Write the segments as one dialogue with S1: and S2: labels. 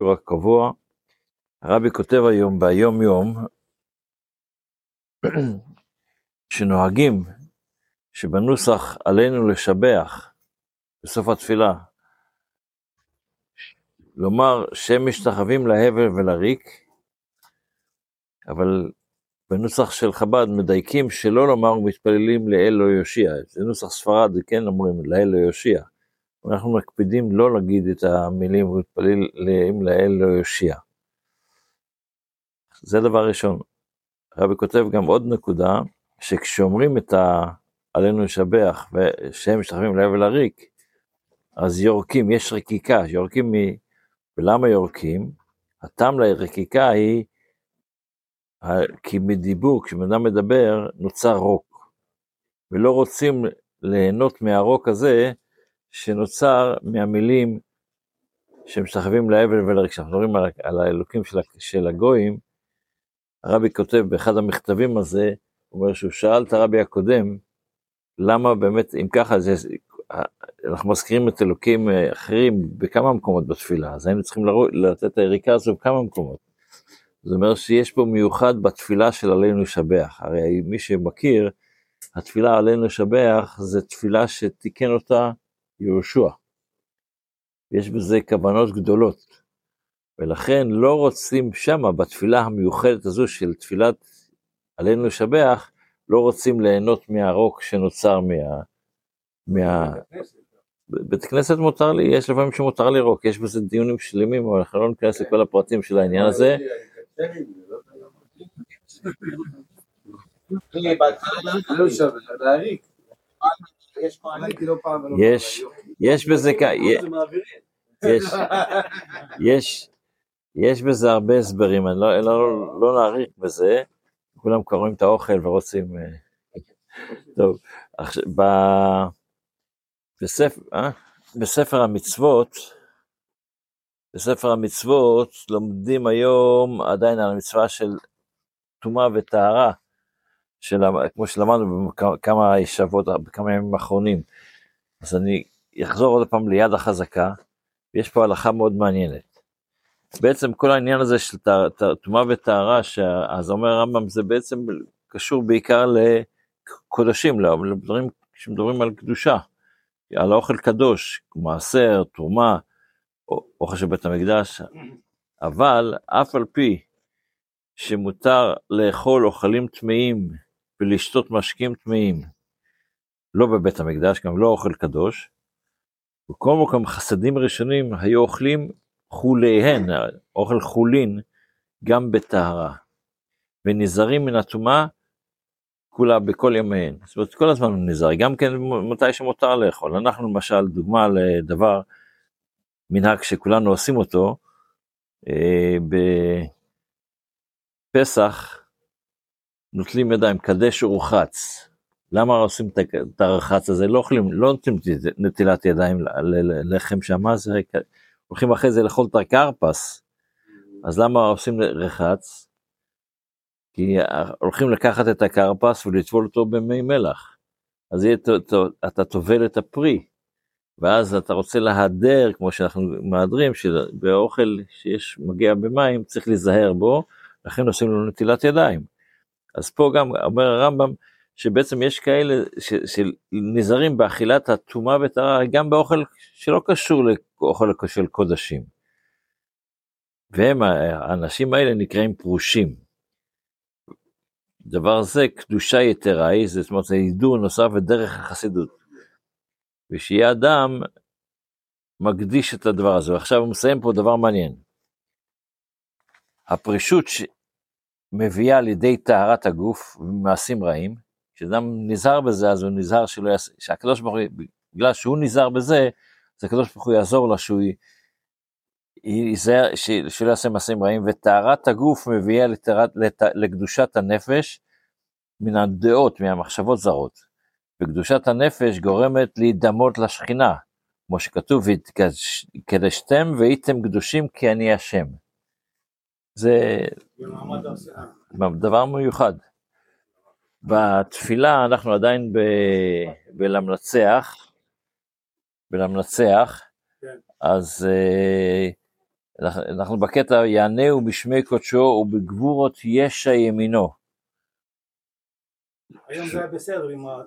S1: שיעור הקבוע. הרבי כותב היום ביום יום, שנוהגים שבנוסח עלינו לשבח בסוף התפילה, לומר שהם משתחווים להבל ולריק, אבל בנוסח של חב"ד מדייקים שלא לומר ומתפללים לאל לא יושיע, זה נוסח ספרד, כן אומרים לאל לא יושיע. אנחנו מקפידים לא להגיד את המילים ומתפללים לאל לא יושיע. זה דבר ראשון. הרבי כותב גם עוד נקודה, שכשאומרים את ה... עלינו לשבח, ושהם משתחווים לאל ולריק, אז יורקים, יש רקיקה, יורקים מ... ולמה יורקים? הטעם לרקיקה היא כי מדיבור, כשבן אדם מדבר, נוצר רוק. ולא רוצים ליהנות מהרוק הזה שנוצר מהמילים שמשתחווים להבל ולריק. כשאנחנו מדברים על, על האלוקים של, של הגויים, הרבי כותב באחד המכתבים הזה, הוא אומר שהוא שאל את הרבי הקודם, למה באמת, אם ככה, זה, אנחנו מזכירים את אלוקים אחרים בכמה מקומות בתפילה, אז היינו צריכים לתת את היריקה הזו בכמה מקומות. זאת אומרת שיש פה מיוחד בתפילה של עלינו לשבח. הרי מי שמכיר, התפילה עלינו לשבח זה תפילה שתיקן אותה יהושע. יש בזה כוונות גדולות. ולכן לא רוצים שמה, בתפילה המיוחדת הזו של תפילת עלינו לשבח, לא רוצים ליהנות מהרוק שנוצר מה... מה... בית כנסת מותר לי, יש לפעמים שמותר לירוק, יש בזה דיונים שלמים, אבל אנחנו לא ניכנס לכל הפרטים של העניין הזה. יש, יש בזה, יש, יש, יש בזה הרבה הסברים, אני לא, לא, לא נאריך בזה, כולם קוראים את האוכל ורוצים, טוב, עכשיו, ב, בספר, אה? בספר המצוות, בספר המצוות לומדים היום עדיין על המצווה של טומאה וטהרה, של, כמו שלמדנו בכמה שבועות, בכמה ימים האחרונים. אז אני אחזור עוד פעם ליד החזקה, ויש פה הלכה מאוד מעניינת. בעצם כל העניין הזה של טומאה וטהרה, אז אומר הרמב"ם, זה בעצם קשור בעיקר לקודשים, לדברים שמדברים על קדושה, על האוכל קדוש, מעשר, תרומה, אוכל של בית המקדש, אבל אף על פי שמותר לאכול אוכלים טמאים ולשתות משקים טמאים, לא בבית המקדש, גם לא אוכל קדוש, בכל מקום חסדים ראשונים היו אוכלים חוליהן, אוכל חולין, גם בטהרה, ונזהרים מן הטומאה כולה בכל ימיהן. זאת אומרת, כל הזמן הוא נזהר, גם כן מתי שמותר לאכול. אנחנו למשל, דוגמה לדבר, מנהג שכולנו עושים אותו, אה, בפסח נוטלים ידיים, קדש ורחץ. למה עושים את הרחץ הזה? לא אוכלים, לא נותנים נטילת ידיים ללחם שם, זה הולכים אחרי זה לאכול את הכרפס. אז למה עושים רחץ? כי הולכים לקחת את הכרפס ולטבול אותו במי מלח. אז יהיה, אתה טובל את הפרי. ואז אתה רוצה להדר, כמו שאנחנו מהדרים, שבאוכל שיש, מגיע במים, צריך להיזהר בו, לכן עושים לו נטילת ידיים. אז פה גם אומר הרמב"ם, שבעצם יש כאלה שנזהרים באכילת הטומאה וטהרה, גם באוכל שלא קשור לאוכל של קודשים. והם, האנשים האלה נקראים פרושים. דבר זה, קדושה יתרה היא, זאת אומרת, זה הידור נוסף ודרך החסידות. ושיהיה אדם מקדיש את הדבר הזה. ועכשיו הוא מסיים פה דבר מעניין. הפרישות מביאה לידי טהרת הגוף ומעשים רעים, כשאדם נזהר בזה אז הוא נזהר שלא יעשה, שהקדוש ברוך הוא, בגלל שהוא נזהר בזה, אז הקדוש ברוך הוא יעזור לה שהוא ייזהר, שלא יעשה מעשים רעים, וטהרת הגוף מביאה לטהרת, לת, לקדושת הנפש מן הדעות, מהמחשבות זרות. וקדושת הנפש גורמת להידמות לשכינה, כמו שכתוב, והתקדשתם והייתם קדושים כי אני השם. זה דבר מיוחד. בתפילה אנחנו עדיין ב... בלמנצח, בלמנצח, כן. אז, אה, אנחנו, בקטע יענהו בשמי קודשו ובגבורות ישע ימינו.
S2: היום זה היה בסדר עם ה...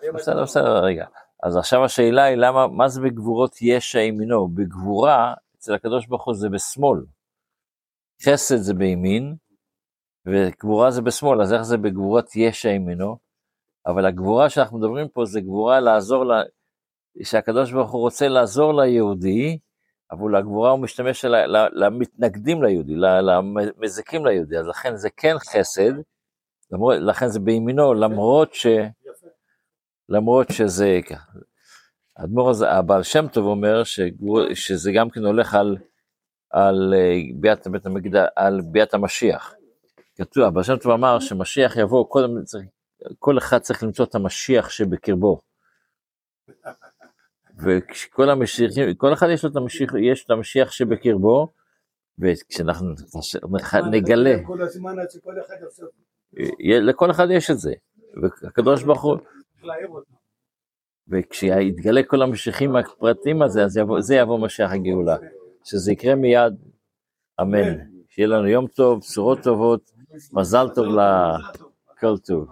S2: היום
S1: בסדר, בסדר, רגע. אז עכשיו השאלה היא למה, מה זה בגבורות ישע ימינו? בגבורה, אצל הקדוש ברוך הוא זה בשמאל. חסד זה בימין, וגבורה זה בשמאל, אז איך זה בגבורת ישע ימינו? אבל הגבורה שאנחנו מדברים פה זה גבורה לעזור, ל... שהקדוש ברוך הוא רוצה לעזור ליהודי, אבל הגבורה הוא משתמש ל... ל... למתנגדים ליהודי. למזיקים ליהודי, אז לכן זה כן חסד, למרות, לכן זה בימינו, למרות ש... למרות שזה ככה. האדמו"ר הזה, הבעל שם טוב אומר שגבור, שזה גם כן הולך על, על אה, ביאת בית המקדש, על ביאת המשיח. כתוב, הבעל שם טוב אמר שמשיח יבוא, קודם כל אחד צריך למצוא את המשיח שבקרבו. וכל המשיחים, כל אחד יש לו את המשיח, יש את המשיח שבקרבו, וכשאנחנו נגלה, לכל אחד יש את זה. והקדוש ברוך הוא. וכשיתגלה כל המשיחים הפרטים הזה, אז יבוא, זה יבוא משיח הגאולה. שזה יקרה מיד, אמן. שיהיה לנו יום טוב, בשורות טובות, מזל טוב לכל טוב.